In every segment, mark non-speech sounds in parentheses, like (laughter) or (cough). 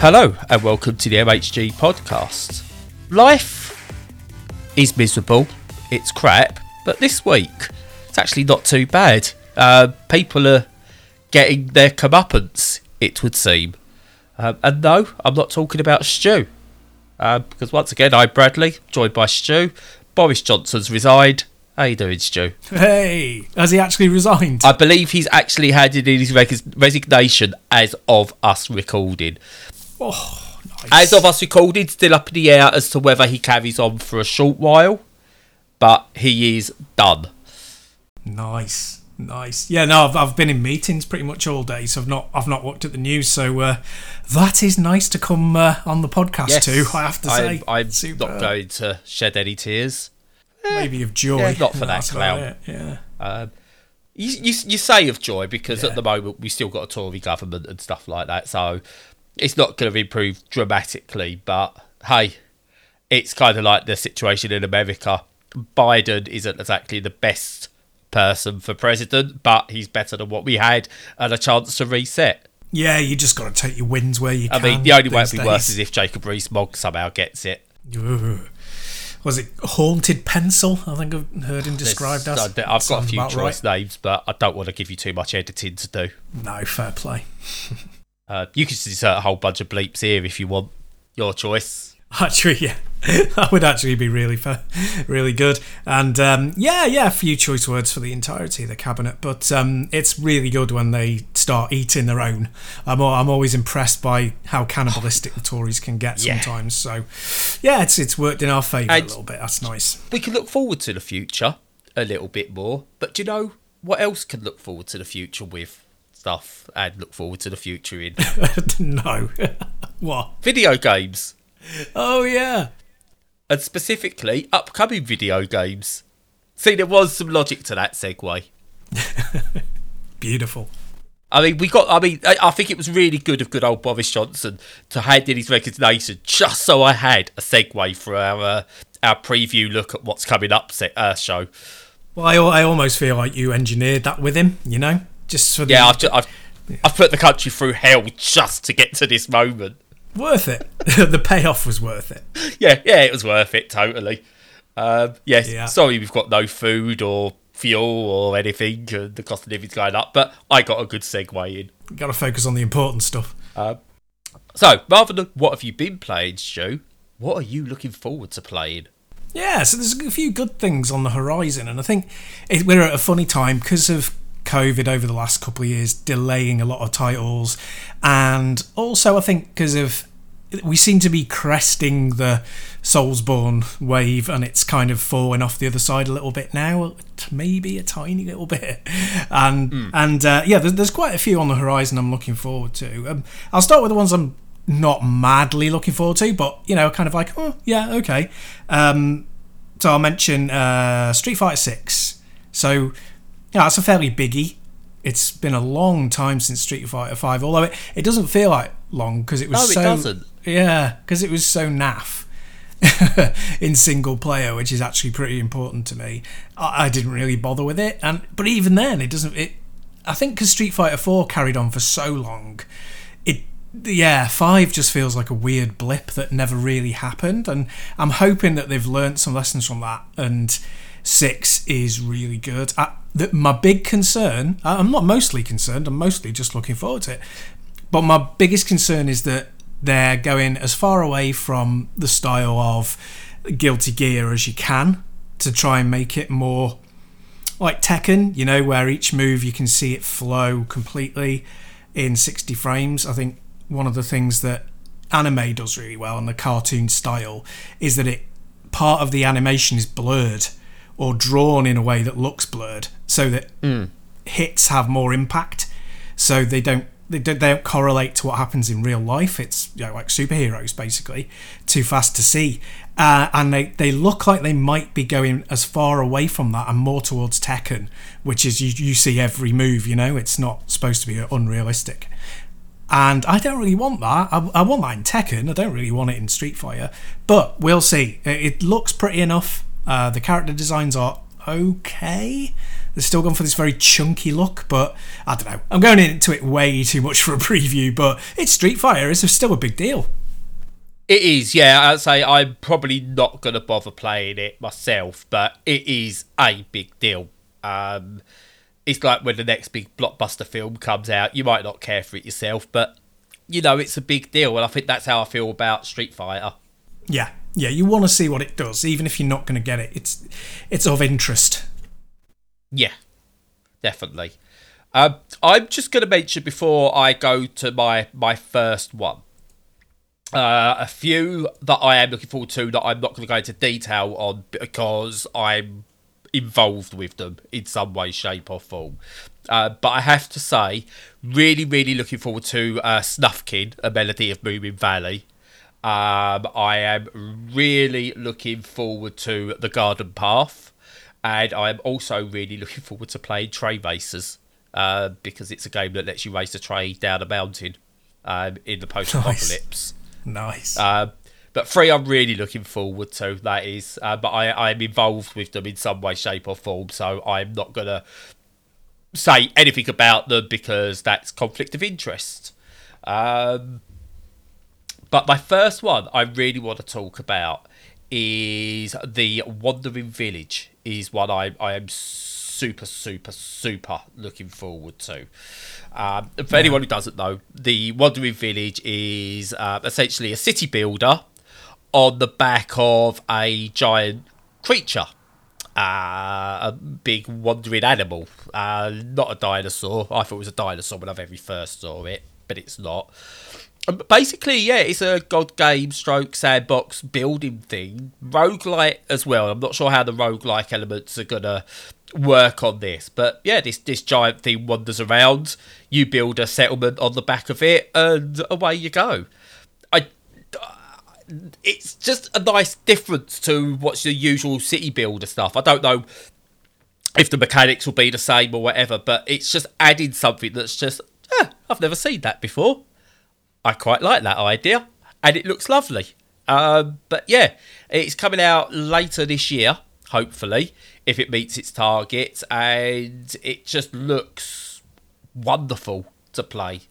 Hello, and welcome to the MHG podcast. Life is miserable, it's crap, but this week it's actually not too bad. Uh, people are getting their comeuppance, it would seem. Um, and no, I'm not talking about Stu. Uh, because once again, I'm Bradley, joined by Stu. Boris Johnson's resigned. How you doing, Stu? Hey, has he actually resigned? I believe he's actually handed in his res- resignation as of us recording. Oh, nice. As of us recording, still up in the air as to whether he carries on for a short while, but he is done. nice, nice. Yeah, no, I've, I've been in meetings pretty much all day, so I've not I've not looked at the news. So uh, that is nice to come uh, on the podcast too. I have to say, I'm, I'm not going to shed any tears. maybe of joy. yeah, not for (laughs) that clown. Yeah. Um, you, you, you say of joy because Yeah. at the moment we still got a Tory government and stuff like that, so it's not going to improve dramatically. But hey, it's kind of like the situation in America. Biden isn't exactly the best person for president, but he's better than what we had and a chance to reset. Yeah, you just got to take your wins where you I can. I mean, the only way it'd be worse is if Jacob Rees-Mogg somehow gets it. Was it haunted pencil? I think I've heard him described There's- as. I've got a few choice right. names, but I don't want to give you too much editing to do. No, fair play. (laughs) Uh, you can insert a whole bunch of bleeps here if you want. Your choice. (laughs) Actually, yeah, (laughs) that would actually be really fa- really good. And um, yeah, yeah, a few choice words for the entirety of the cabinet. But um, it's really good when they start eating their own. I'm I'm always impressed by how cannibalistic the Tories can get (laughs) Yeah. sometimes. So yeah, it's it's worked in our favour a little bit. That's nice. We can look forward to the future a little bit more. But do you know what else can look forward to the future with stuff and look forward to the future in? (laughs) no, (laughs) what? Video games. Oh yeah, And specifically, upcoming video games. See, there was some logic to that segue. (laughs) beautiful. I mean, we got. I mean, I, I think it was really good of good old Boris Johnson to hand in his resignation, just so I had a segue for our uh, our preview look at what's coming up se- uh, show. Well, I, I almost feel like you engineered that with him. You know, just for the Yeah, I've, I've I've put the country through hell just to get to this moment. worth it. (laughs) the payoff was worth it. Yeah, yeah, it was worth it totally. Um, yes, Yeah. sorry we've got no food or fuel or anything, and the cost of living's going up. But I got a good segue in. Got to focus on the important stuff. So rather than what have you been playing, Stu? What are you looking forward to playing? Yeah, so there's a few good things on the horizon, and I think it, we're at a funny time because of COVID over the last couple of years, delaying a lot of titles, and also I think because of we seem to be cresting the Soulsborne wave, and it's kind of falling off the other side a little bit now, maybe a tiny little bit, and and uh, yeah, there's, there's quite a few on the horizon I'm looking forward to. Um, I'll start with the ones I'm not madly looking forward to, but you know, kind of like, oh yeah, okay. Um, so I'll mention uh, Street Fighter Six. So yeah, that's a fairly biggie. It's been a long time since Street Fighter Five, although it, it doesn't feel like long because it was No, it so doesn't. yeah, because it was so naff (laughs) in single player, which is actually pretty important to me. I, I didn't really bother with it, and but even then, it doesn't. It I think because Street Fighter Four carried on for so long, it yeah five just feels like a weird blip that never really happened, and I'm hoping that they've learnt some lessons from that and. Six is really good. I, the, my big concern, I'm not mostly concerned, I'm mostly just looking forward to it. But my biggest concern is that they're going as far away from the style of Guilty Gear as you can to try and make it more like Tekken, you know, where each move you can see it flow completely in 60 frames. I think one of the things that anime does really well and the cartoon style is that it part of the animation is blurred or drawn in a way that looks blurred so that hits have more impact so they don't they don't, they don't correlate to what happens in real life it's you know, like superheroes basically too fast to see uh, and they, they look like they might be going as far away from that and more towards Tekken which is you, you see every move you know it's not supposed to be unrealistic and I don't really want that. I, I want that in Tekken. I don't really want it in Street Fighter. But we'll see. It, it looks pretty enough. Uh, the character designs are okay. They're still going for this very chunky look, but I don't know. I'm going into it way too much for a (laughs) preview, but it's Street Fighter. It's still a big deal. It is, yeah. I'd say I'm probably not going to bother playing it myself, but it is a big deal. Um, it's like when the next big blockbuster film comes out, you might not care for it yourself, but you know it's a big deal, and I think that's how I feel about Street Fighter. Yeah, yeah. You want to see what it does, even if you're not going to get it. It's it's of interest. Yeah, definitely. Um, I'm just going to mention before I go to my my first one. Uh, a few that I am looking forward to that I'm not going to go into detail on because I'm involved with them in some way, shape, or form. Uh, but I have to say, really, really looking forward to uh, Snufkin, A Melody of Moomin Valley. Um, I am really looking forward to The Garden Path, and I am also really looking forward to playing Train Racers uh, because it's a game that lets you race a train down a mountain um, in the post apocalypse. Nice. Nice. Uh, but three, I'm really looking forward to. That is, uh, but I, I am involved with them in some way, shape, or form. So I'm not gonna say anything about them because that's conflict of interest. Um, but my first one I really want to talk about is the Wandering Village. Is one I I am super super super looking forward to. Um, for yeah. anyone who doesn't know, the Wandering Village is uh, essentially a city builder on the back of a giant creature. Uh, a big wandering animal, uh, not a dinosaur. I thought it was a dinosaur when I very first saw it, but it's not. Um, basically, yeah, it's a god game stroke sandbox building thing. Roguelike as well. I'm not sure how the roguelike elements are gonna work on this. But yeah, this this giant thing wanders around. You build a settlement on the back of it, and away you go. I. It's just a nice difference to what's the usual city builder stuff. I don't know if the mechanics will be the same or whatever, but it's just adding something that's just, eh, I've never seen that before. I quite like that idea, and it looks lovely. Um, but yeah, it's coming out later this year, hopefully if it meets its targets, and it just looks wonderful to play.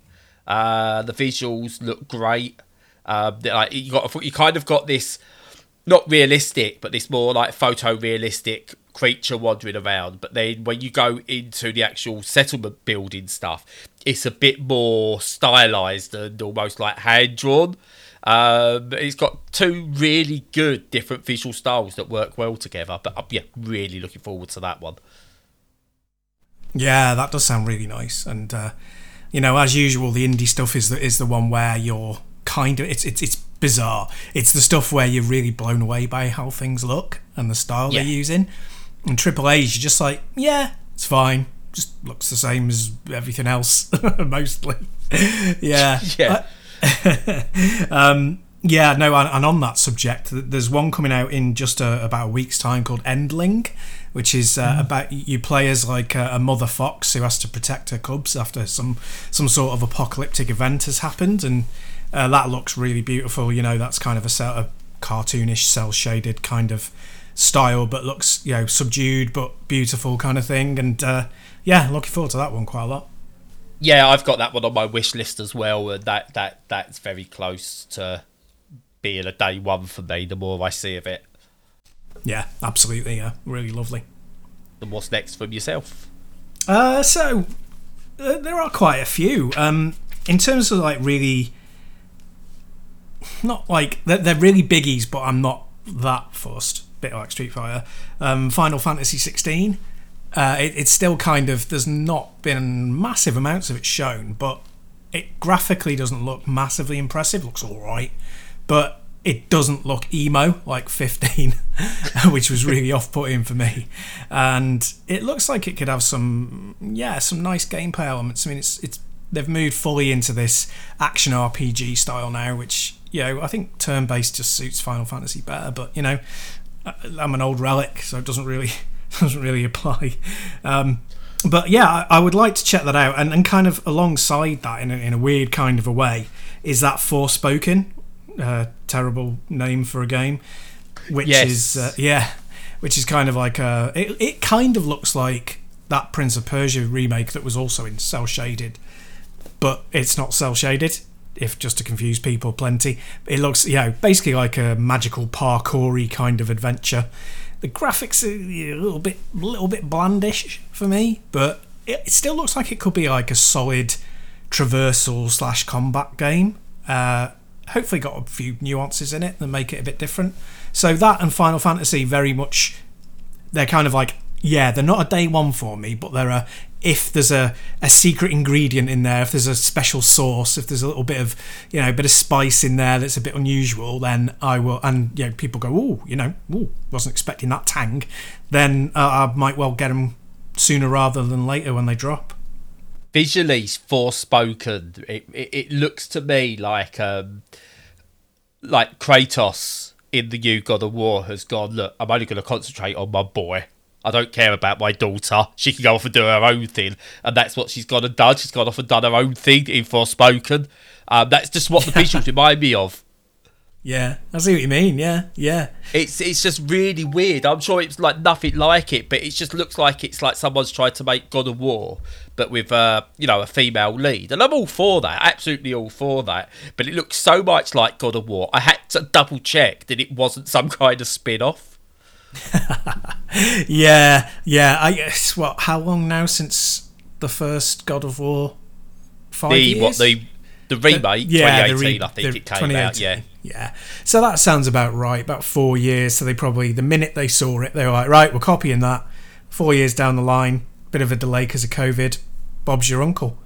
Uh, the visuals look great. Uh, like you got, you kind of got this not realistic, but this more like photorealistic creature wandering around. But then when you go into the actual settlement building stuff, it's a bit more stylized and almost like hand drawn. Um, it's got two really good different visual styles that work well together. But I'm yeah, really looking forward to that one. Yeah, that does sound really nice. And uh, you know, as usual, the indie stuff is the is the one where you're kind of it's it's it's bizarre. It's the stuff where you're really blown away by how things look and the style yeah. they're using. And Triple A's, you're just like, yeah, it's fine. Just looks the same as everything else, (laughs) mostly. (laughs) yeah. yeah. Uh, (laughs) um, yeah, no, and, and, on that subject, there's one coming out in just a, about a week's time called Endling, which is uh, mm. about you play as like a, a, mother fox who has to protect her cubs after some some sort of apocalyptic event has happened, and uh, that looks really beautiful. You know, that's kind of a, a cartoonish, cell shaded kind of style, but looks you know subdued but beautiful kind of thing. And uh, yeah, looking forward to that one quite a lot yeah, I've got that one on my wish list as well, and that that that's very close to being a day one for me. The more I see of it, yeah, absolutely, yeah, really lovely. And what's next from yourself? Uh, so uh, there are quite a few. Um, in terms of like really, not like they're, they're really biggies, but I'm not that fussed. Bit like Street Fighter. Um, Final Fantasy 16 uh, it, it's still kind of there's not been massive amounts of it shown, but it graphically doesn't look massively impressive. Looks all right, but it doesn't look emo like 15, (laughs) which was really off-putting for me. And it looks like it could have some, yeah, some nice gameplay elements. I mean, it's it's they've moved fully into this action RPG style now, which you know I think turn-based just suits Final Fantasy better. But you know, I'm an old relic, so it doesn't really (laughs) doesn't really apply. Um, but yeah, I, I, would like to check that out. And, and kind of alongside that, in a, in a weird kind of a way, is that Forspoken, uh, terrible name for a game, which yes. is uh, yeah, which is kind of like a. It, it kind of looks like that Prince of Persia remake that was also in cell shaded, but it's not cell shaded. If just to confuse people, plenty. It looks, you know, basically like a magical parkoury kind of adventure. The graphics are a little bit, little bit blandish for me, but it still looks like it could be like a solid traversal slash combat game. Uh, hopefully, got a few nuances in it that make it a bit different. So that and Final Fantasy very much, they're kind of like yeah, they're not a day one for me, but they're a if there's a, a secret ingredient in there, if there's a special sauce, if there's a little bit of you know a bit of spice in there that's a bit unusual, then I will. And you know, people go, oh, you know, oh, wasn't expecting that tang. Then uh, I might well get them sooner rather than later when they drop. Visually, Forspoken, it, it, it looks to me like um, like Kratos in the new God of War has gone. Look, I'm only going to concentrate on my boy I don't care about my daughter. She can go off and do her own thing. And that's what she's gone and done. She's gone off and done her own thing in Forspoken. Um, that's just what the (laughs) visuals remind me of. Yeah, I see what you mean. Yeah, yeah. It's it's just really weird. I'm sure it's like nothing like it, but it just looks like it's like someone's tried to make God of War, but with uh, you know a female lead, and I'm all for that. Absolutely all for that. But it looks so much like God of War. I had to double check that it wasn't some kind of spin off. (laughs) yeah, yeah. I guess what? How long now since the first God of War? Five the years? what the the remake? The, yeah, 2018, re- I think it came out. Yeah, yeah. So that sounds about right. About four years. So they probably the minute they saw it, they were like, right, we're copying that. Four years down the line, bit of a delay because of COVID. Bob's your uncle.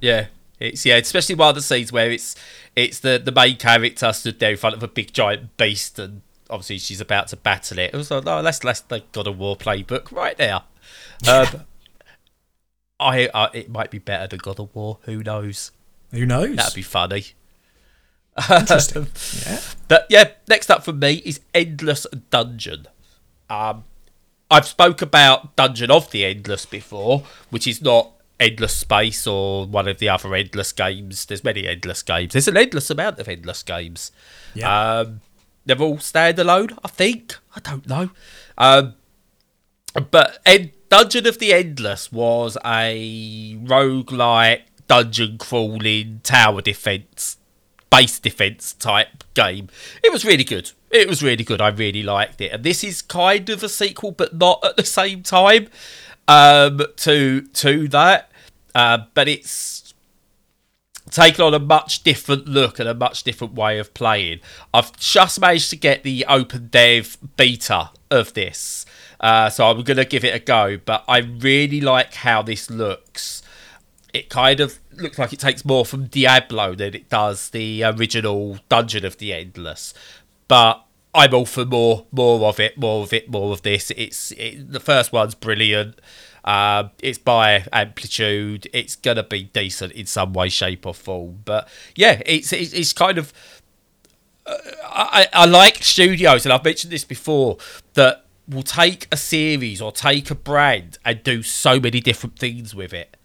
Yeah, it's yeah, especially one of the scenes where it's it's the the main character stood there in front of a big giant beast and obviously she's about to battle it. It was like, oh, let's let's the God of War playbook right there. (laughs) Um, I, I it might be better than God of War. Who knows? Who knows? That'd be funny. Interesting. (laughs) yeah. But yeah, next up for me is Endless Dungeon. Um, I've spoke about Dungeon of the Endless before, which is not Endless Space or one of the other endless games. There's many endless games. There's an endless amount of endless games. Yeah. Um, they're all standalone, I think. I don't know. Um, but Ed- Dungeon of the Endless was a roguelike dungeon crawling tower defense base defense type game. It was really good. It was really good. I really liked it. And this is kind of a sequel, but not at the same time um, to to that. Uh, but it's taken on a much different look and a much different way of playing. I've just managed to get the open dev beta of this, uh, so I'm going to give it a go. But I really like how this looks. It kind of looks like it takes more from Diablo than it does the original Dungeon of the Endless. But I'm all for more, more of it, more of it, more of this. It's it, the first one's brilliant. Uh, it's by amplitude. It's gonna be decent in some way, shape, or form. But yeah, it's it's, it's kind of. Uh, I, I like studios, and I've mentioned this before that will take a series or take a brand and do so many different things with it,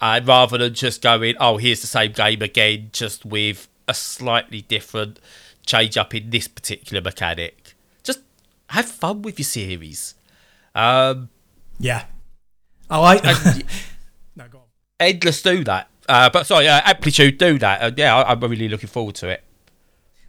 uh, rather than just going, "Oh, here's the same game again, just with a slightly different change up in this particular mechanic." Just have fun with your series. Um, yeah, I like. (laughs) no, go on. Endless do that, uh, but sorry, uh, Amplitude do that. Uh, yeah, I, am really looking forward to it.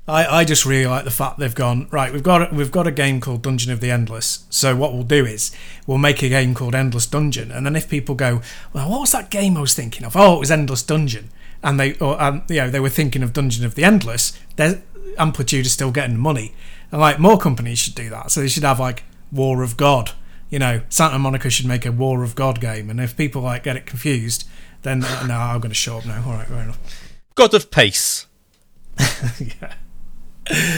I, I just really like the fact they've gone right. We've got we've got a game called Dungeon of the Endless. So what we'll do is we'll make a game called Endless Dungeon, and then if people go, well, what was that game I was thinking of? Oh, it was Endless Dungeon, and they or um, you know they were thinking of Dungeon of the Endless. Their Amplitude is still getting money, and like more companies should do that. So they should have like War of God you know, Santa Monica should make a War of God game, and if people like get it confused, then uh, no, I'm going to show up now. All right, fair enough. God of Peace. (laughs) yeah.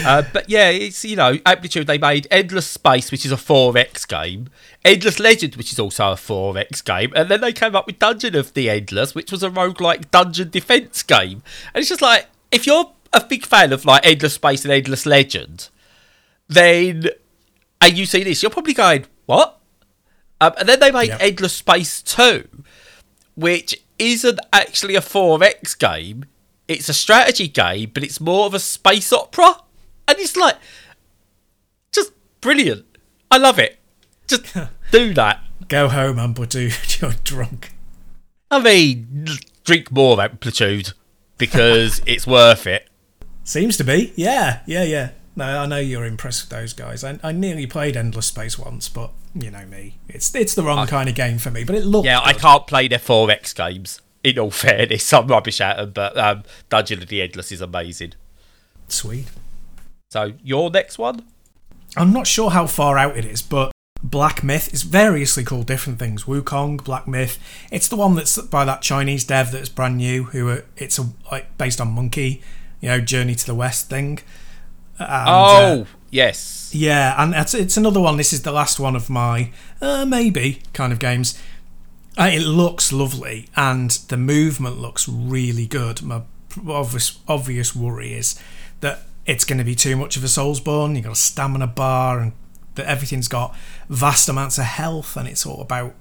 Uh, but yeah, it's you know, Amplitude they made Endless Space, which is a 4X game, Endless Legend, which is also a 4X game, and then they came up with Dungeon of the Endless, which was a roguelike dungeon defense game. And it's just like, if you're a big fan of like Endless Space and Endless Legend, then and you see this, you're probably going, What? Um, and then they made yep. Endless Space 2, which isn't actually a 4X game. It's a strategy game, but it's more of a space opera. And it's like, just brilliant. I love it. Just (laughs) do that. Go home, Amplitude. (laughs) You're drunk. I mean, drink more Amplitude because it's worth it. Seems to be. Yeah, yeah, yeah. No, I know you're impressed with those guys. I, I nearly played Endless Space once, but you know me. It's it's the wrong kind of game for me. But it looks. Yeah, I can't play their 4X games. In all (laughs) fairness, I'm rubbish at them, but um, Dungeon of the Endless is amazing. Sweet. So, your next one? I'm not sure how far out it is, but Black Myth is variously called different things. Wukong, Black Myth. It's the one that's by that Chinese dev that's brand new. Who are, it's a, like based on Monkey, you know, Journey to the West thing. And, oh, uh, yes. yeah, and it's, it's another one. This is the last one of my uh, maybe kind of games. Uh, it looks lovely, and the movement looks really good. My obvious obvious worry is that it's going to be too much of a Soulsborne. You've got a stamina bar, and that everything's got vast amounts of health, and it's all about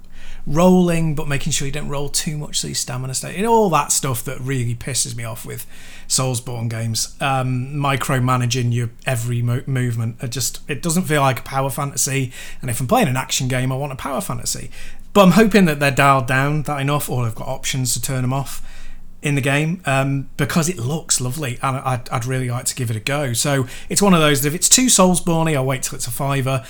rolling, but making sure you don't roll too much so your stamina stays. Know, all that stuff that really pisses me off with Soulsborne games. Um, micromanaging your every mo- movement. It just it doesn't feel like a power fantasy. And if I'm playing an action game, I want a power fantasy. But I'm hoping that they're dialed down that enough, or they've got options to turn them off in the game um, because it looks lovely and I'd, I'd really like to give it a go. So it's one of those that if it's too Soulsborne, I'll wait till it's a fiver.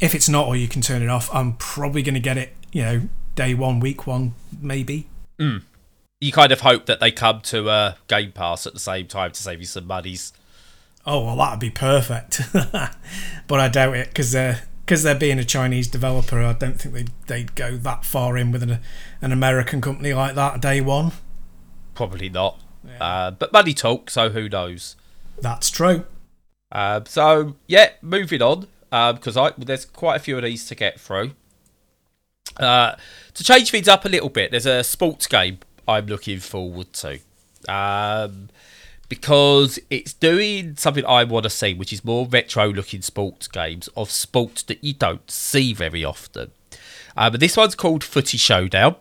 If it's not, or you can turn it off, I'm probably going to get it. You know, day one, week one, maybe. You kind of hope that they come to uh, Game Pass at the same time to save you some monies. Oh well, that'd be perfect. (laughs) but I doubt it because they're because they're being a Chinese developer. I don't think they they'd go that far in with an an American company like that day one. Probably not. Uh, but money talk, so who knows? That's true. Uh, so yeah, moving on because I there's quite a few of these to get through. Uh, to change things up a little bit, there's a sports game I'm looking forward to. Um, because it's doing something I want to see, which is more retro looking sports games of sports that you don't see very often. Uh, but this one's called Footy Showdown,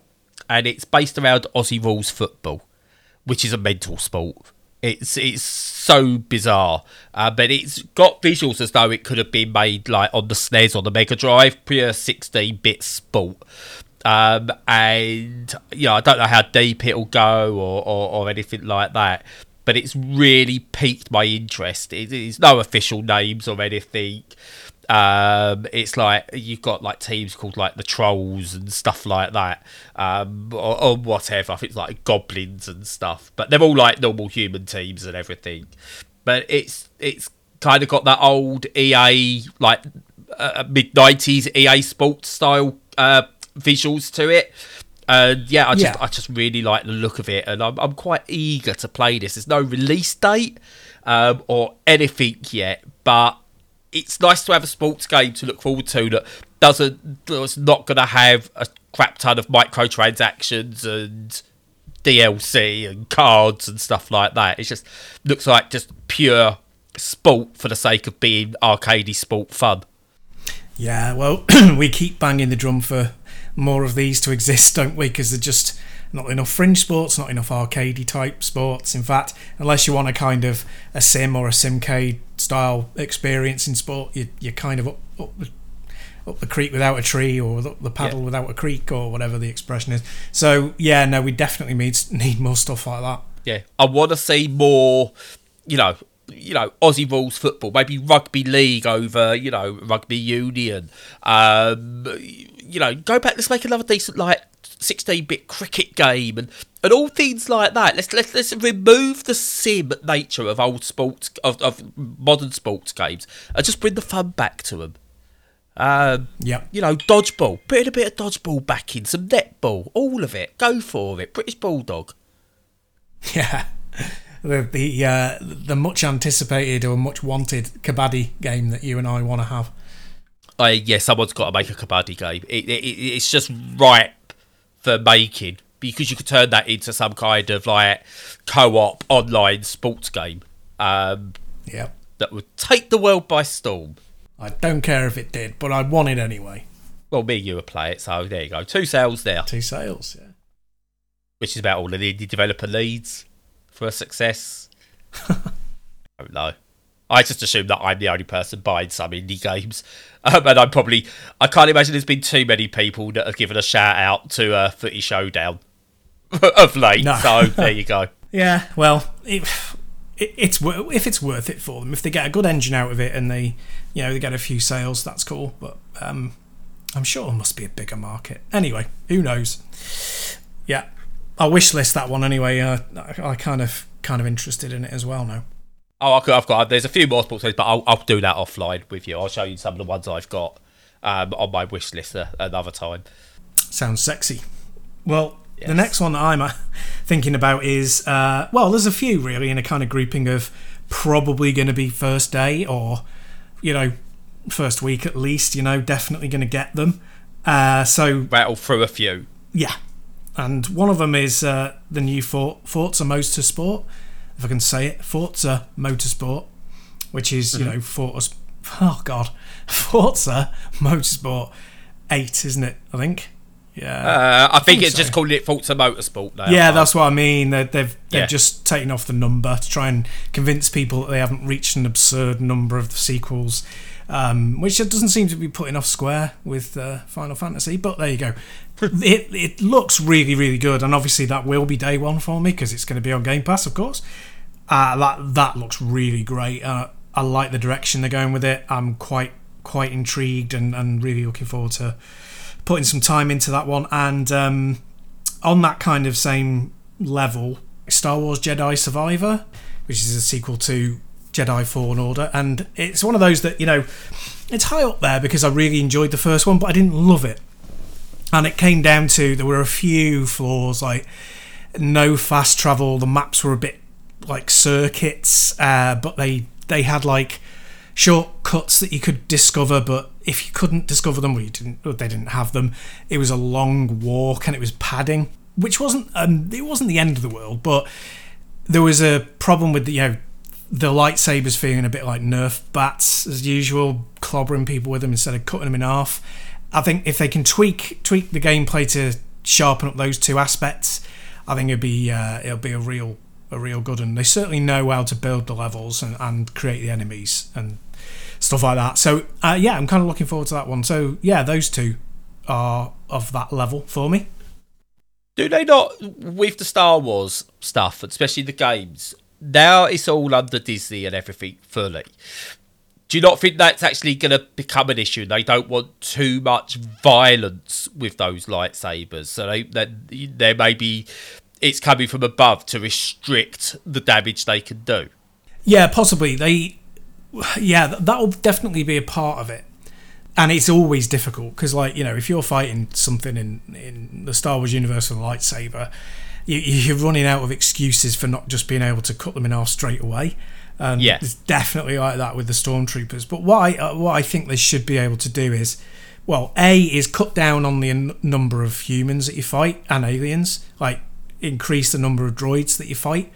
and it's based around Aussie rules football, which is a mental sport. It's it's so bizarre, uh, but it's got visuals as though it could have been made like on the SNES or the Mega Drive, pure 16-bit sport. Um, and yeah, I don't know how deep it'll go or, or, or anything like that, but it's really piqued my interest. It is no official names or anything. Um, it's like you've got like teams called like the Trolls and stuff like that, um, or, or whatever. I think it's like goblins and stuff, but they're all like normal human teams and everything. But it's it's kind of got that old EA like uh, mid nineties EA Sports style uh, visuals to it. And yeah, I just Yeah. I just really like the look of it, and I'm I'm quite eager to play this. There's no release date um, or anything yet, but it's nice to have a sports game to look forward to that doesn't that's not going to have a crap ton of microtransactions and DLC and cards and stuff like that. It just looks like just pure sport for the sake of being arcadey sport fun. Yeah, well, (clears throat) we keep banging the drum for more of these to exist, (laughs) don't we? Because they're just not enough fringe sports, not enough arcadey type sports. In fact, unless you want a kind of a sim or a simcade style experience in sport, you, you're kind of up, up, the, up the creek without a tree or up the paddle Yeah. without a creek or whatever the expression is. So, yeah, no, we definitely need, (laughs) need more stuff like that. Yeah, I want to see more, you know, you know, Aussie rules football, maybe rugby league over, you know, rugby union. Um, you know, go back. Let's make another decent like sixteen-bit cricket game and and all things like that. Let's let's let's remove the sim nature of old sports of, of modern sports games and just bring the fun back to them. Um, Yep. you know, dodgeball. Put a bit of dodgeball back in, some netball, all of it. Go for it. British Bulldog. Yeah. (laughs) The the uh, the much anticipated or much wanted kabaddi game that you and I want to have. I yeah, someone's got to make a kabaddi game. It, it, it- it's just ripe for making because you could turn that into some kind of like co-op online sports game um, Yeah. that would take the world by storm. I don't care if it did, but I want it anyway. Well, me and you would play it, so there you go. Two sales there, Two sales, yeah. which is about all the indie developer needs for a success. I (laughs) don't know. I just assume that I'm the only person buying some indie games, um, and I'm probably I can't imagine there's been too many people that have given a shout out to uh, Footy Showdown (laughs) of late. No. So there you go. (laughs) Yeah, well, it, it, it's if it's worth it for them, if they get a good engine out of it and they, you know, they get a few sales, that's cool. But um, I'm sure there must be a bigger market. Anyway, who knows? Yeah, I'll wish list that one anyway. Uh, I, I kind of kind of interested in it as well now. Oh, I've got, I've got. There's a few more sports games, but I'll, I'll do that offline with you. I'll show you some of the ones I've got um, on my wish list uh, another time. Sounds sexy. Well, Yes. the next one that I'm uh, (laughs) thinking about is uh, well, there's a few really in a kind of grouping of probably going to be first day or you know first week at least. You know, definitely going to get them. Uh, so Rattle through a few. yeah, and one of them is uh, the new For- Forza Motorsport, if I can say it, Forza Motorsport, which is you know Forza. Oh God, (laughs) Forza Motorsport Eight, isn't it? I think. Yeah. Uh, I think think it's so. just called it Forza Motorsport now. Yeah, that's what I mean. They- They've they've Yeah. just taken off the number to try and convince people that they haven't reached an absurd number of the sequels, um, which it doesn't seem to be putting off Square with uh, Final Fantasy. But there you go. (laughs) it it looks really really good, and obviously that will be day one for me because it's going to be on Game Pass, of course. Uh, that that looks really great. Uh, I like the direction they're going with it. I'm quite quite intrigued and, and really looking forward to putting some time into that one. And um, on that kind of same level, Star Wars Jedi Survivor, which is a sequel to Jedi Fallen Order, and it's one of those that you know, it's high up there because I really enjoyed the first one, but I didn't love it. And it came down to there were a few flaws like no fast travel. The maps were a bit like circuits, uh, but they they had like shortcuts that you could discover. But if you couldn't discover them, or you didn't, they didn't have them, it was a long walk and it was padding, which wasn't um, it wasn't the end of the world, but there was a problem with the you know the lightsabers feeling a bit like Nerf bats as usual, clobbering people with them instead of cutting them in half. I think if they can tweak tweak the gameplay to sharpen up those two aspects, I think it'll be uh, it'll be a real a real good and They certainly know how to build the levels and, and create the enemies and stuff like that. So uh, yeah, I'm kind of looking forward to that one. So yeah, those two are of that level for me. Do they not with the Star Wars stuff, especially the games? Now it's all under Disney and everything fully. Do you not think that's actually going to become an issue? They don't want too much violence with those lightsabers, so they that there may be it's coming from above to restrict the damage they can do. Yeah, possibly. They, yeah, that'll definitely be a part of it. And it's always difficult because, like, you know, if you're fighting something in, in the Star Wars universe with a lightsaber, you, you're running out of excuses for not just being able to cut them in half straight away. Um, Yeah. It's definitely like that with the stormtroopers. But what I, uh, what I think they should be able to do is, well, A, is cut down on the n- number of humans that you fight and aliens. Like, increase the number of droids that you fight.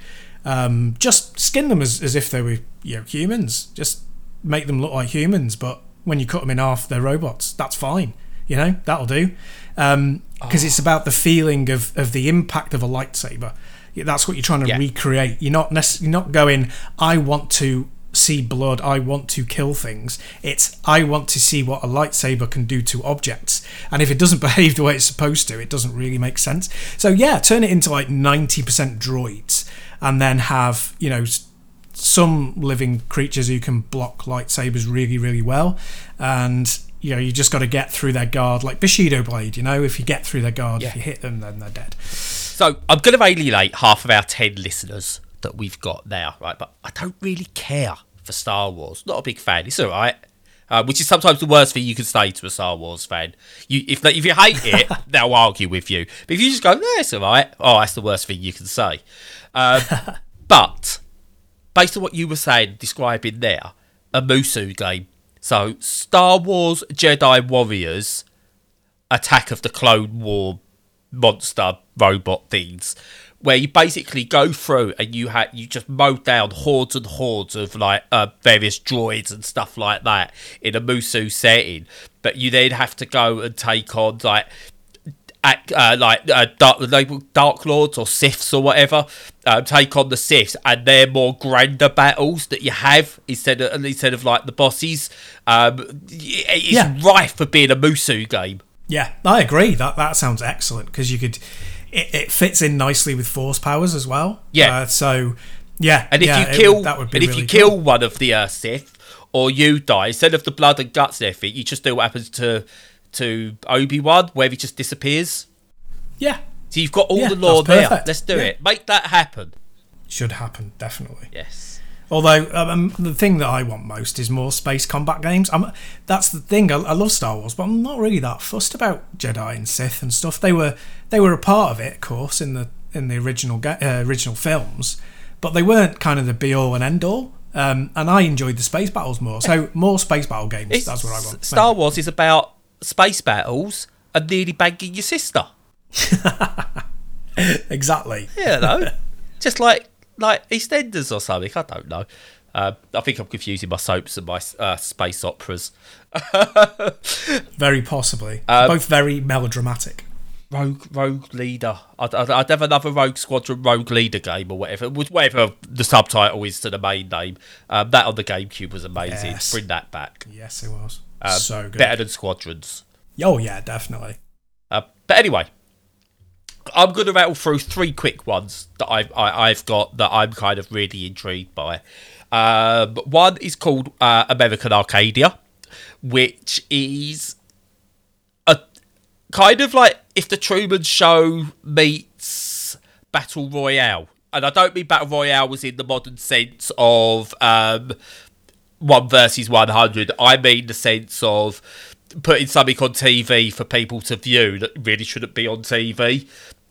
Um, just skin them as, as if they were you know, humans. Just make them look like humans, but when you cut them in half, they're robots. That's fine. You know, that'll do. Because it's about the feeling of, of the impact of a lightsaber. That's what you're trying to Yeah. recreate. You're not necess- you're not going. I want to see blood. I want to kill things. It's I want to see what a lightsaber can do to objects. And if it doesn't (laughs) behave the way it's supposed to, it doesn't really make sense. So yeah, turn it into like ninety percent droids, and then have you know some living creatures who can block lightsabers really really well, and. You know, you just got to get through their guard, like Bushido Blade. You know, if you get through their guard, Yeah. if you hit them, then they're dead. So I'm going to alienate half of our 10 listeners that we've got now, right? But I don't really care for Star Wars. Not a big fan. It's all right. Uh, which is sometimes the worst thing you can say to a Star Wars fan. You, if if you hate it, (laughs) they'll argue with you. But if you just go, no, it's all right. Oh, that's the worst thing you can say. Um, (laughs) but based on what you were saying, describing there, a Musou game. So Star Wars Jedi Warriors Attack of the Clone War monster robot things, where you basically go through and you ha- you just mow down hordes and hordes of like uh, various droids and stuff like that in a Musou setting, but you then have to go and take on like uh, like uh, dark, Dark Lords or Siths or whatever, um, take on the Siths, and they're more grander battles that you have instead of instead of like the bosses. Um, it's Yeah. rife for being a Musou game. Yeah, I agree. That that sounds excellent because you could. It, it fits in nicely with force powers as well. Yeah. Uh, so, yeah. And if yeah, you kill, that would be and if really you cool. kill one of the uh, Sith, or you die, instead of the blood and guts and everything, you just do what happens to to Obi Wan, where he just disappears. yeah, So you've got all Yeah, the lore there. Let's do Yeah. it. Make that happen. should happen definitely. Yes. Although um, the thing that I want most is more space combat games. I'm, that's the thing. I, I love Star Wars, but I'm not really that fussed about Jedi and Sith and stuff. They were they were a part of it, of course, in the in the original ga- uh, original films, but they weren't kind of the be all and end all. Um, and I enjoyed the space battles more. So (laughs) more space battle games. It's- that's what I want. Star Wars is about space battles and nearly banging your sister. (laughs) exactly. Yeah, no. (laughs) Just like like EastEnders or something. I don't know. Uh, I think I'm confusing my soaps and my uh, space operas. (laughs) Very possibly. Um, Both very melodramatic. Rogue Rogue Leader. I'd, I'd, I'd have another Rogue Squadron Rogue Leader game or whatever. with Whatever the subtitle is to the main name. Um, that on the GameCube was amazing. Yes. Bring that back. Yes, it was. Um, so good. Better than Squadrons. Oh yeah, definitely. Uh, but anyway, I'm going to rattle through three quick ones that I've, I, I've got that I'm kind of really intrigued by. Um, one is called uh, American Arcadia, which is a kind of like if the Truman Show meets Battle Royale. And I don't mean Battle Royale was in the modern sense of um, one versus 100. I mean the sense of putting something on TV for people to view that really shouldn't be on TV.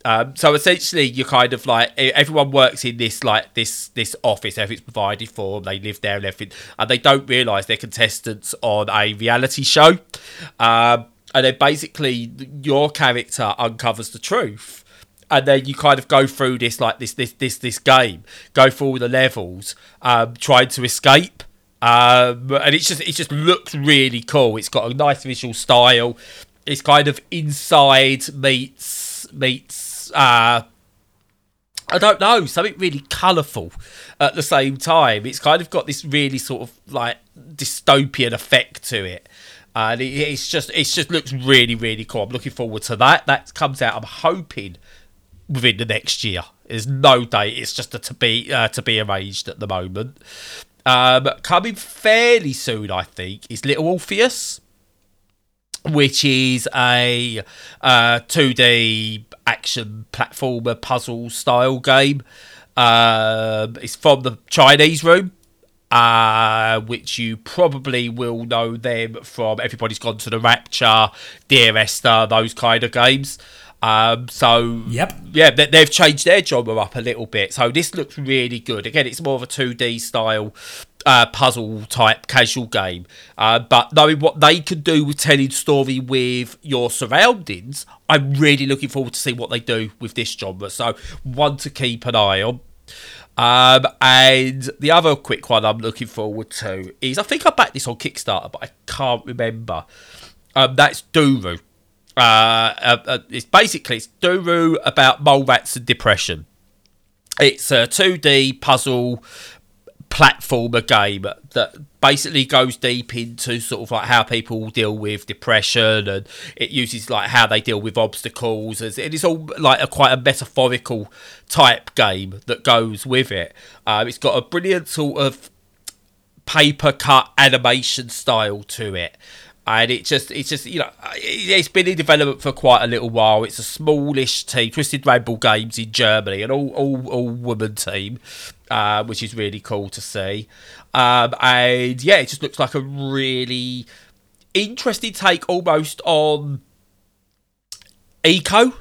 Um, so essentially, you're kind of like everyone works in this like this this office, everything's provided for them, they live there and everything, and they don't realise they're contestants on a reality show. Um, and then basically, your character uncovers the truth and then you kind of go through this like this this this this game, go through all the levels, um, trying to escape. Um, and it's just it just looks really cool. It's got a nice visual style. It's kind of inside meets meets uh I don't know, something really colourful at the same time. It's kind of got this really sort of like dystopian effect to it. And it, it's just it just looks really, really cool. I'm looking forward to that. That comes out, I'm hoping, within the next year. There's no date. It's just a to be uh, to be arranged at the moment. Um, coming fairly soon, I think, is Little Orpheus, which is a uh, 2D action platformer puzzle style game. Um, it's from the Chinese room, uh, which you probably will know them from Everybody's Gone to the Rapture, Dear Esther, those kind of games. Um, so Yep. yeah, they, they've changed their genre up a little bit. So this looks really good. Again, it's more of a 2D style uh, puzzle type casual game. Uh, but knowing what they can do with telling story with your surroundings, I'm really looking forward to see what they do with this genre. So one to keep an eye on. Um, and the other quick one I'm looking forward to is I think I backed this on Kickstarter, but I can't remember. Um, that's Duru. Uh, uh, uh, it's basically it's Duru about mole rats and depression. It's a 2D puzzle platformer game that basically goes deep into sort of like how people deal with depression and it uses like how they deal with obstacles and it is all like a quite a metaphorical type game that goes with it. Um, it's got a brilliant sort of paper cut animation style to it. And it just it's just you know it- it's been in development for quite a little while. It's a smallish team twisted rainbow games in germany an all all, all woman team uh, which is really cool to see. Um, and yeah it just looks like a really interesting take almost on Ico.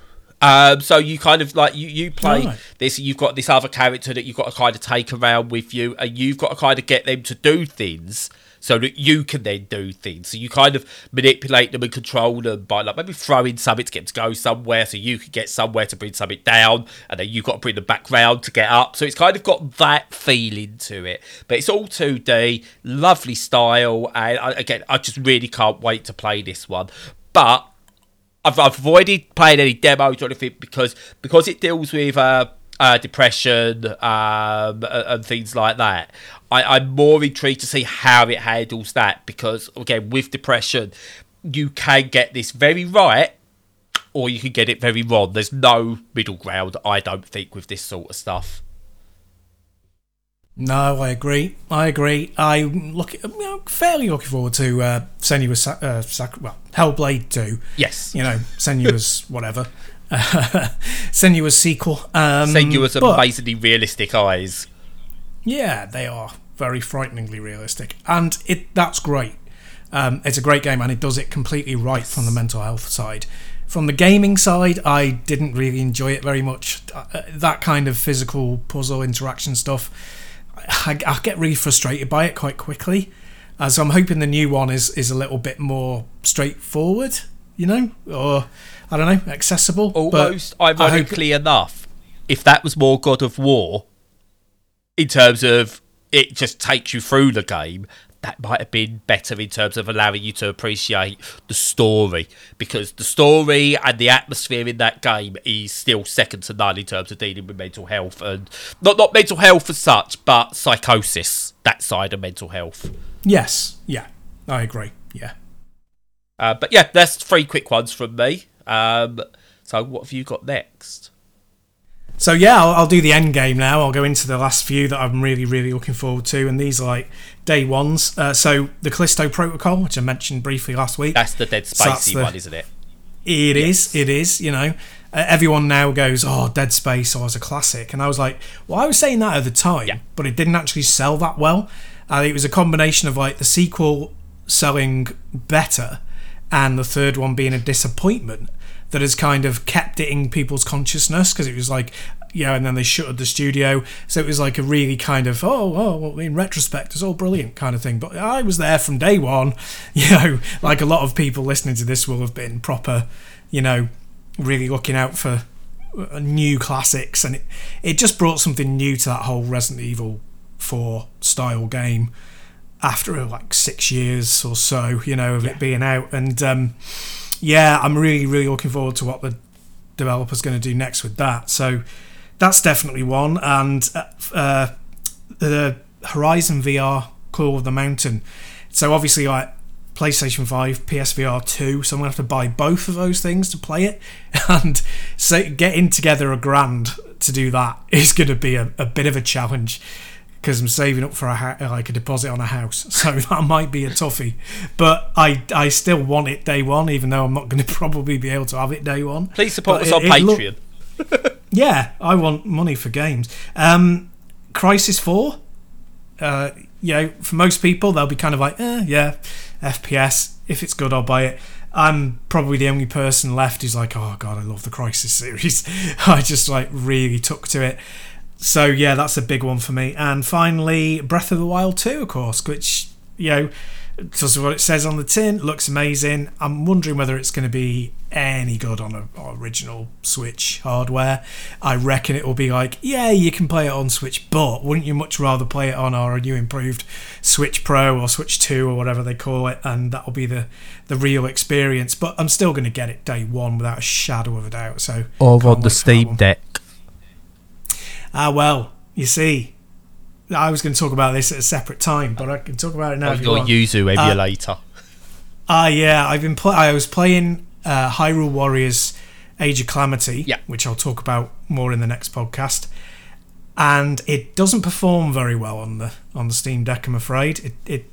Um, so you kind of like you you play Right. this you've got this other character that you've got to kind of take around with you and you've got to kind of get them to do things so that you can then do things. So you kind of manipulate them and control them by like maybe throwing something to get them to go somewhere so you can get somewhere to bring something down and then you've got to bring them back round to get up. So it's kind of got that feeling to it. But it's all 2d lovely style and I, again i just really can't wait to play this one. But I've, I've avoided playing any demos or anything because because it deals with uh, uh, depression um, and, and things like that. I, I'm more intrigued to see how it handles that because again, with depression, you can get this very right or you can get it very wrong. There's no middle ground, I don't think, with this sort of stuff. No, I agree. I agree. I'm looking, you know, fairly looking forward to uh, Senua's uh, sac- well, Hellblade 2. Yes. You know, Senua's (laughs) whatever. (laughs) Senua's sequel. Um, Senua's but- basically realistic eyes. Yeah, they are very frighteningly realistic, and it that's great. Um, it's a great game, and it does it completely right from the mental health side. From the gaming side, I didn't really enjoy it very much. Uh, that kind of physical puzzle interaction stuff, I, I get really frustrated by it quite quickly. Uh, so I'm hoping the new one is is a little bit more straightforward, you know, or I don't know, accessible. but Almost I hope- ironically enough, if that was more God of War, in terms of it just takes you through the game, that might have been better in terms of allowing you to appreciate the story because the story and the atmosphere in that game is still second to none in terms of dealing with mental health and not not mental health as such, but psychosis, that side of mental health. yes, yeah, I agree. Yeah. Uh, but yeah, that's three quick ones from me. Um, so what have you got next? So yeah, I'll, I'll do the end game now. I'll go into the last few that I'm really, really looking forward to, and these are like day ones. Uh, so the Callisto Protocol, which I mentioned briefly last week. That's the Dead So the- one, isn't it? It is. It is. You know, uh, everyone now goes, "Oh, Dead Space was a classic," and I was like, "Well, I was saying that at the time, Yeah. but it didn't actually sell that well. Uh, it was a combination of like the sequel selling better, and the third one being a disappointment that has kind of kept it in people's consciousness because it was like." Yeah, and then they shuttered the studio, so it was like a really kind of oh, oh, well, in retrospect, it's all brilliant kind of thing. But I was there from day one, (laughs) you know, like a lot of people listening to this will have been proper, you know, really looking out for uh, new classics, and it, it just brought something new to that whole Resident Evil 4 style game after like six years or so, you know, of it being out. And um, yeah, I'm really, really looking forward to what the developer's going to do next with that. So that's definitely one. And uh, uh, the Horizon VR Call of the Mountain. So obviously, like PlayStation 5, PSVR 2, so I'm going to have to buy both of those things to play it. (laughs) And so getting together a grand to do that is going to be a, a bit of a challenge because I'm saving up for a ha- like a deposit on a house, (laughs) so that might be a toughie. But I I still want it day one, even though I'm not going (laughs) to probably be able to have it day one. Please support But us on it- it look- Patreon. (laughs) yeah, I want money for games. Um, Crysis Four. Uh, you know, for most people, they'll be kind of like, eh, yeah, FPS. If it's good, I'll buy it. I'm probably the only person left who's like, oh god, I love the Crysis series. I just like really took to it. So yeah, that's a big one for me. And finally, Breath of the Wild 2, of course, which you know does what it says on the tin. Looks amazing. I'm wondering whether it's going to be any good on a on original Switch hardware. I reckon it will be like, yeah, you can play it on Switch, but wouldn't you much rather play it on our new improved Switch Pro or Switch Two or whatever they call it, and that'll be the the real experience. But I'm still going to get it day one without a shadow of a doubt. So Or on the Steam. Deck. Ah, well, you see, I was going to talk about this at a separate time, but I can talk about it now. On if you your want. Yuzu emulator. Ah, yeah, I've been. Pl- I was playing uh, Hyrule Warriors: Age of Calamity, Yeah. which I'll talk about more in the next podcast. And it doesn't perform very well on the on the Steam Deck. I'm afraid it. it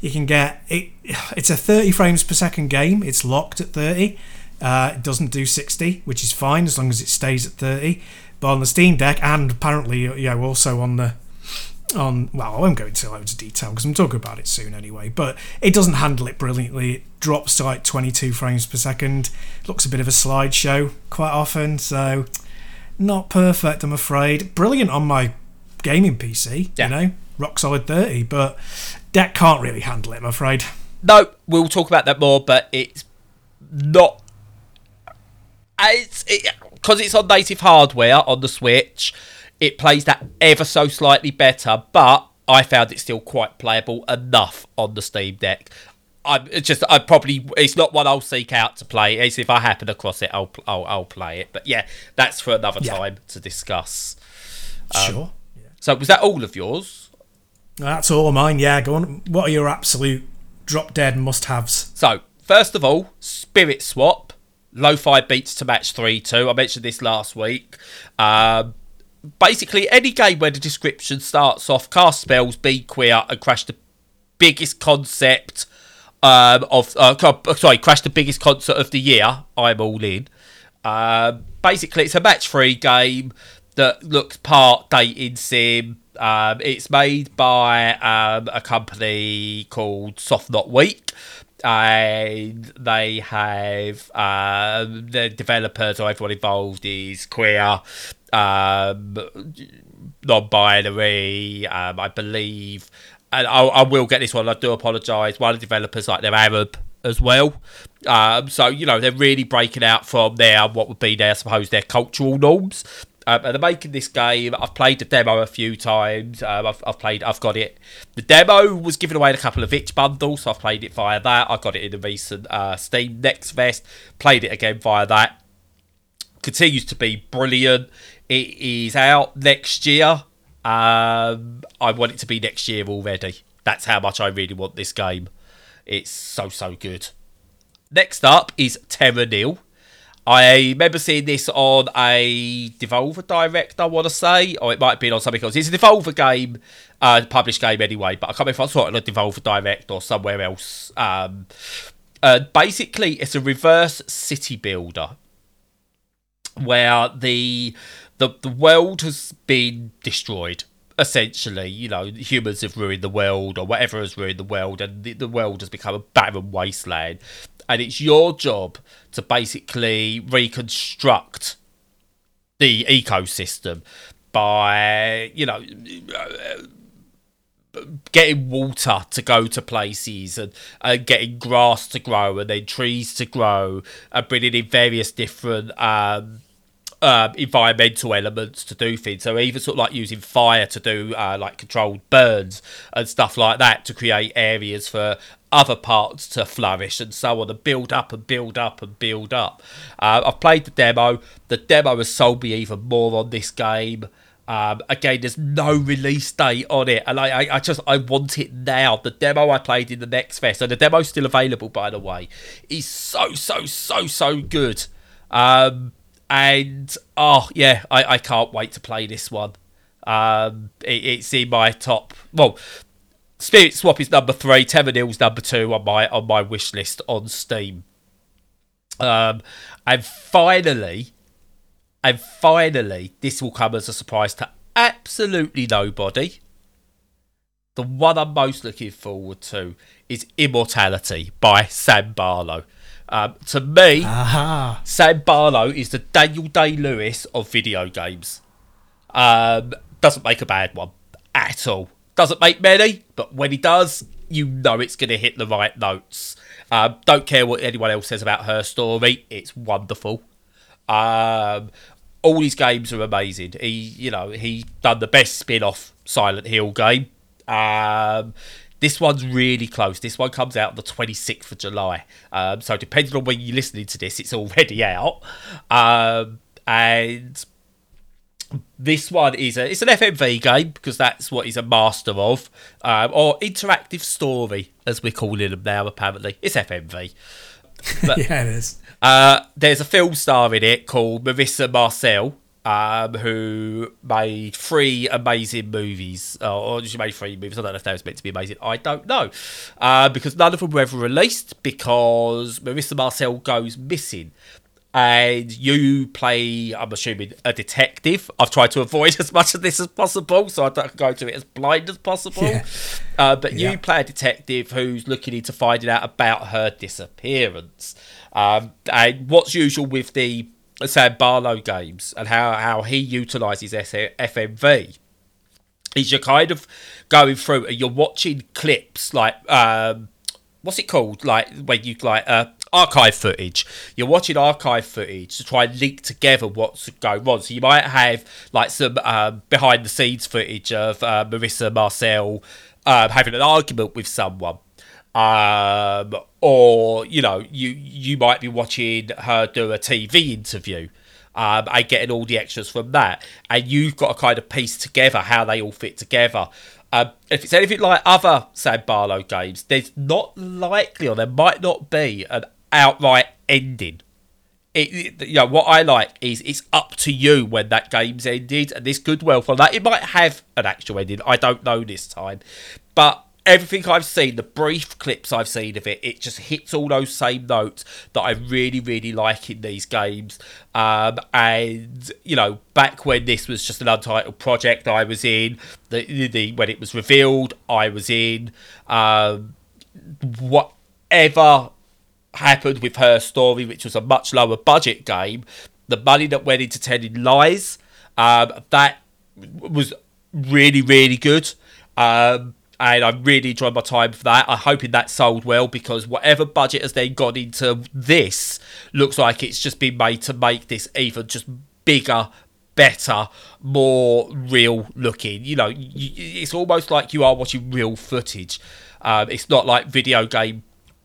you can get it. It's a 30 frames per second game. It's locked at 30. Uh, it doesn't do 60, which is fine as long as it stays at 30. But on the Steam Deck, and apparently, you know, also on the on well i won't go into loads of detail because i'm talking about it soon anyway but it doesn't handle it brilliantly it drops to like 22 frames per second looks a bit of a slideshow quite often so not perfect i'm afraid brilliant on my gaming pc Yeah. you know rock solid 30 but deck can't really handle it i'm afraid No, we'll talk about that more, but it's not. It's because it's on native hardware on the Switch. It plays that ever so slightly better, but I found it still quite playable enough on the Steam Deck. I'm just I probably it's not one I'll seek out to play. It's if I happen across it, I'll I'll, I'll play it. But yeah, that's for another Yeah. time to discuss. Um, sure. So was that all of yours? That's all of mine. Yeah, go on. What are your absolute drop dead must haves? So first of all, Spirit Swap, lo-fi beats to match three two. I mentioned this last week. Um, basically, any game where the description starts off cast spells, be queer, and crash the biggest concept um, of uh, sorry, crash the biggest concert of the year. I'm all in. Um, basically, it's a match-free game that looks part dating sim. Um, it's made by um, a company called Soft Not Weak, and they have um, the developers or everyone involved is queer, um, non-binary. Um, I believe, and I, I will get this one. I do apologise. One of the developers, like they're Arab as well. Um, so you know they're really breaking out from their what would be their, I suppose, their cultural norms. Um, and they're making this game. I've played the demo a few times. Um, I've, I've played. I've got it. The demo was given away in a couple of itch bundles, so I've played it via that. I got it in the recent uh, Steam Next Fest. Played it again via that. Continues to be brilliant. It is out next year. Um, I want it to be next year already. That's how much I really want this game. It's so so good. Next up is Terra Nil. I remember seeing this on a Devolver Direct, I want to say, or it might have been on something else. It's a Devolver game, uh, published game anyway, but I can't remember if I saw it on a Devolver Direct or somewhere else. Um, uh, basically, it's a reverse city builder where the the the world has been destroyed. Essentially, you know, humans have ruined the world, or whatever has ruined the world, and the, the world has become a barren wasteland. And it's your job to basically reconstruct the ecosystem by, you know, getting water to go to places and, and getting grass to grow and then trees to grow and bringing in various different um, um, environmental elements to do things. So even sort of like using fire to do uh, like controlled burns and stuff like that to create areas for other parts to flourish and so on and build up and build up and build up. Uh, I've played the demo. The demo has sold me even more on this game. Um, again, there's no release date on it, and I, I, I just I want it now. The demo I played in the next fest, and the demo's still available, by the way, is so so so so good. Um, and oh yeah, I, I can't wait to play this one. Um, it, it's in my top. Well, Spirit Swap is number three. Terra Nil's number two on my on my wish list on Steam. Um, and finally, and finally, this will come as a surprise to absolutely nobody. The one I'm most looking forward to is Immortality by Sam Barlow. Um, to me, Aha. Sam Barlow is the Daniel Day Lewis of video games. Um, doesn't make a bad one at all. Doesn't make many, but when he does, you know it's going to hit the right notes. Um, don't care what anyone else says about her story; it's wonderful. Um, all his games are amazing. He, you know, he done the best spin-off Silent Hill game. Um, this one's really close. This one comes out the 26th of July. Um, so depending on when you're listening to this, it's already (laughs) out. Um, and this one is a it's an FMV game because that's what he's a master of, um, or interactive story as we're calling them now. Apparently, it's FMV. (laughs) yeah, it is. Uh, there's a film star in it called Marissa Marcel, um, who made three amazing movies. Uh, or she made three movies. I don't know if they was meant to be amazing. I don't know. Uh, because none of them were ever released because Marissa Marcel goes missing. And you play, I'm assuming, a detective. I've tried to avoid (laughs) as much of this as possible, so I don't go to it as blind as possible. Yeah. Uh, but you play a detective who's looking into finding out about her disappearance. Um, and what's usual with the Sam Barlow games and how, how he utilises FMV is you're kind of going through and you're watching clips like um, what's it called? Like when you like uh, archive footage. You're watching archive footage to try and link together what's going on. So you might have like some um, behind the scenes footage of uh, marissa marcel um, having an argument with someone um, or you know, you you might be watching her do a TV interview. Um, and getting all the extras from that, and you've got to kind of piece together how they all fit together. Um, if it's anything like other Sam Barlow games, there's not likely or there might not be an outright ending. It, it, you know what I like is it's up to you when that game's ended, and this could well for that. It might have an actual ending. I don't know this time, but everything I've seen, the brief clips I've seen of it, it just hits all those same notes that I really, really like in these games. Um, and you know, back when this was just an untitled project, I was in. The, the when it was revealed, I was in. Um, whatever happened with her story, which was a much lower budget game, the money that went into Telling Lies, um, that was really, really good. Um, and I really enjoyed my time for that. I'm hoping that sold well because whatever budget has then gone into this looks like it's just been made to make this even just bigger, better, more real looking. You know, it's almost like you are watching real footage. Um, it's not like video game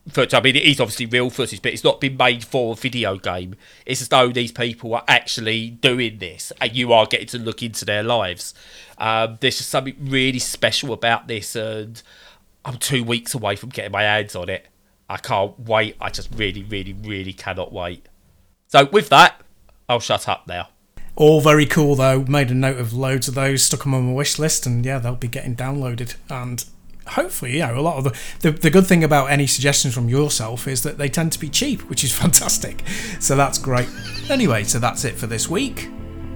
footage. I mean, it is obviously real footage, but it's not been made for a video game. It's as though these people are actually doing this, and you are getting to look into their lives. Um, there's just something really special about this, and I'm two weeks away from getting my hands on it. I can't wait. I just really, really, really cannot wait. So, with that, I'll shut up now. All very cool though. Made a note of loads of those, stuck them on my wish list, and yeah, they'll be getting downloaded. And hopefully, you know, a lot of the, the, the good thing about any suggestions from yourself is that they tend to be cheap, which is (laughs) fantastic. So that's great. Anyway, so that's it for this week.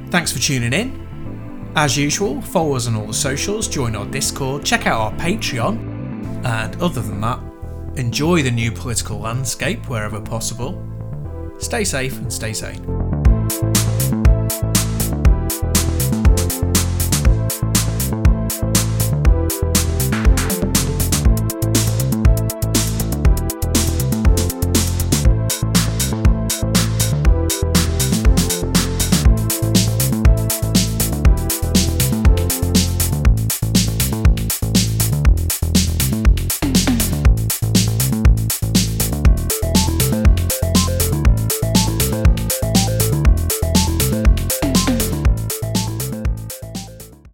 Thanks for tuning in. As usual, follow us on all the socials, join our Discord, check out our Patreon, and other than that, enjoy the new political landscape wherever possible. Stay safe and stay sane.